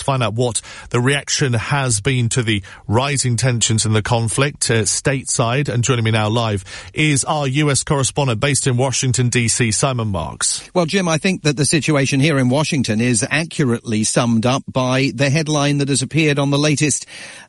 Let's find out what the reaction has been to the rising tensions in the conflict uh, stateside. And joining me now live is our US correspondent based in Washington, D.C., Simon Marks. Well, Jim, I think that the situation here in Washington is accurately summed up by the headline that has appeared on the latest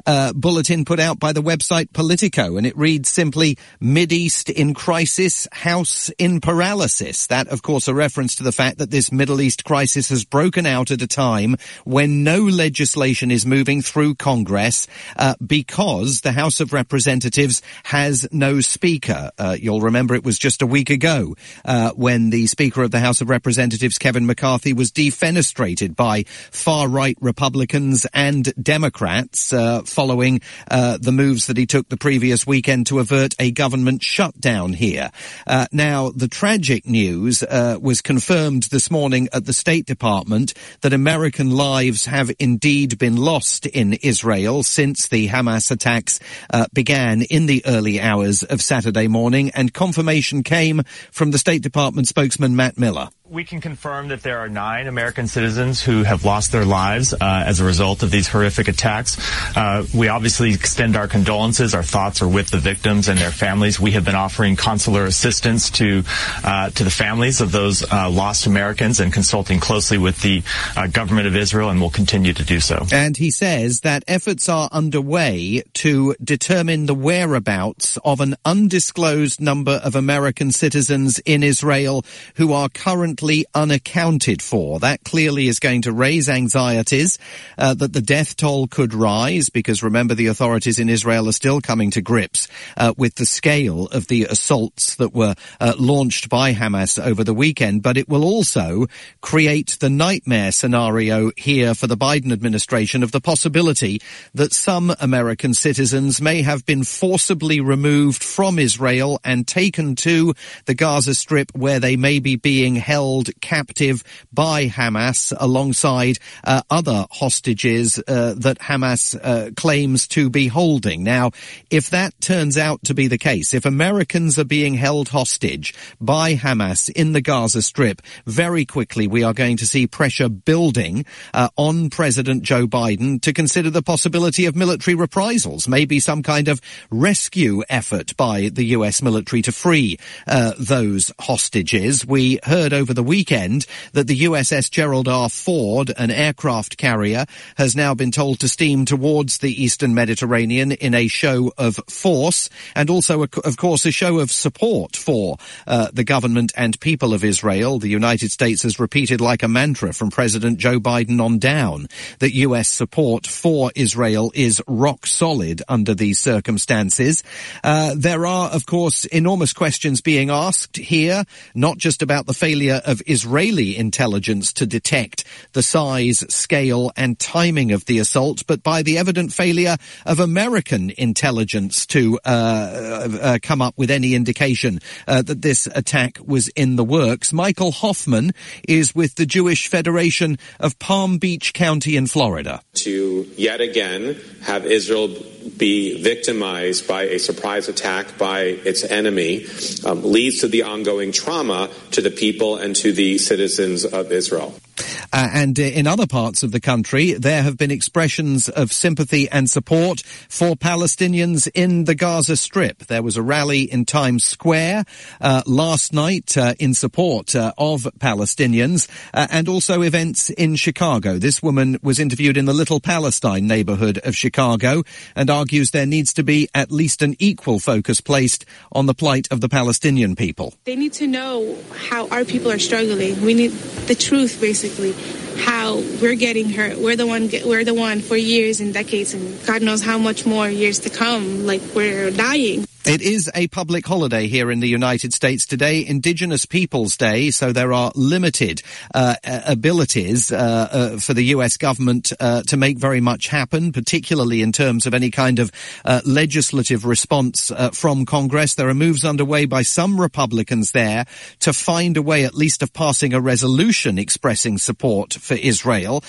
uh, bulletin put out by the website Politico. And it reads simply, East in crisis, House in paralysis. That, of course, a reference to the fact that this Middle East crisis has broken out at a time when no legislation is moving through Congress uh, because the House of Representatives has no speaker. Uh, you'll remember it was just a week ago uh, when the Speaker of the House of Representatives, Kevin McCarthy, was defenestrated by far-right Republicans and Democrats uh, following uh, the moves that he took the previous weekend to avert a government shutdown here. Uh, now, the tragic news was confirmed this morning at the State Department that American lives have indeed been lost in Israel since the Hamas attacks uh, began in the early hours of Saturday morning, and confirmation came from the State Department spokesman Matt Miller we can confirm that there are nine American citizens who have lost their lives uh, as a result of these horrific attacks. Uh, we obviously extend our condolences. Our thoughts are with the victims and their families. We have been offering consular assistance to uh, to the families of those uh, lost Americans and consulting closely with the uh, government of Israel, and will continue to do so. And he says that efforts are underway to determine the whereabouts of an undisclosed number of American citizens in Israel who are currently unaccounted for. That clearly is going to raise anxieties uh, that the death toll could rise because remember the authorities in Israel are still coming to grips uh, with the scale of the assaults that were uh, launched by Hamas over the weekend. But it will also create the nightmare scenario here for the Biden administration of the possibility that some American citizens may have been forcibly removed from Israel and taken to the Gaza Strip where they may be being held held captive by Hamas alongside uh, other hostages uh, that Hamas uh, claims to be holding. Now, if that turns out to be the case, if Americans are being held hostage by Hamas in the Gaza Strip, very quickly we are going to see pressure building uh, on President Joe Biden to consider the possibility of military reprisals, maybe some kind of rescue effort by the U.S. military to free uh, those hostages. We heard over the the weekend that the USS Gerald R. Ford, an aircraft carrier, has now been told to steam towards the eastern Mediterranean in a show of force and also, of course, a show of support for uh, the government and people of Israel. The United States has repeated like a mantra from President Joe Biden on down that U.S. support for Israel is rock solid under these circumstances. Uh, there are, of course, enormous questions being asked here, not just about the failure of Israeli intelligence to detect the size, scale and timing of the assault, but by the evident failure of American intelligence to uh, uh, come up with any indication uh, that this attack was in the works. Michael Hoffman is with the Jewish Federation of Palm Beach County in Florida. To yet again have Israel be victimized by a surprise attack by its enemy um, leads to the ongoing trauma to the people and to the citizens of Israel. Uh, and uh, in other parts of the country, there have been expressions of sympathy and support for Palestinians in the Gaza Strip. There was a rally in Times Square uh, last night uh, in support uh, of Palestinians, uh, and also events in Chicago. This woman was interviewed in the Little Palestine neighborhood of Chicago and argues there needs to be at least an equal focus placed on the plight of the Palestinian people. They need to know how our people are struggling. We need the truth, basically basically how we're getting hurt. We're the one. We're the one for years and decades, and God knows how much more years to come. Like we're dying. It is a public holiday here in the United States today, Indigenous Peoples Day, so there are limited uh, abilities uh, uh, for the U.S. government uh, to make very much happen, particularly in terms of any kind of uh, legislative response uh, from Congress. There are moves underway by some Republicans there to find a way, at least, of passing a resolution expressing support for Israel,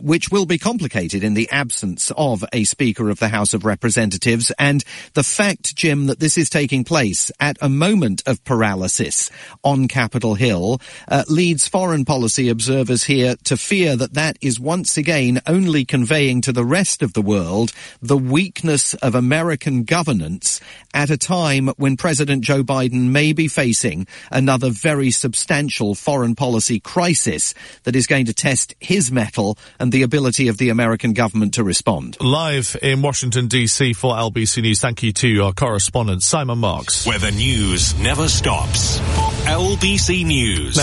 which will be complicated in the absence of a Speaker of the House of Representatives. And the fact, Jim, that that this is taking place at a moment of paralysis on Capitol Hill uh, leads foreign policy observers here to fear that that is once again only conveying to the rest of the world the weakness of American governance at a time when President Joe Biden may be facing another very substantial foreign policy crisis that is going to test his mettle and the ability of the American government to respond. Live in Washington, D.C. for LBC News. Thank you to our correspondent, Simon Marks. Where the news never stops. LBC News.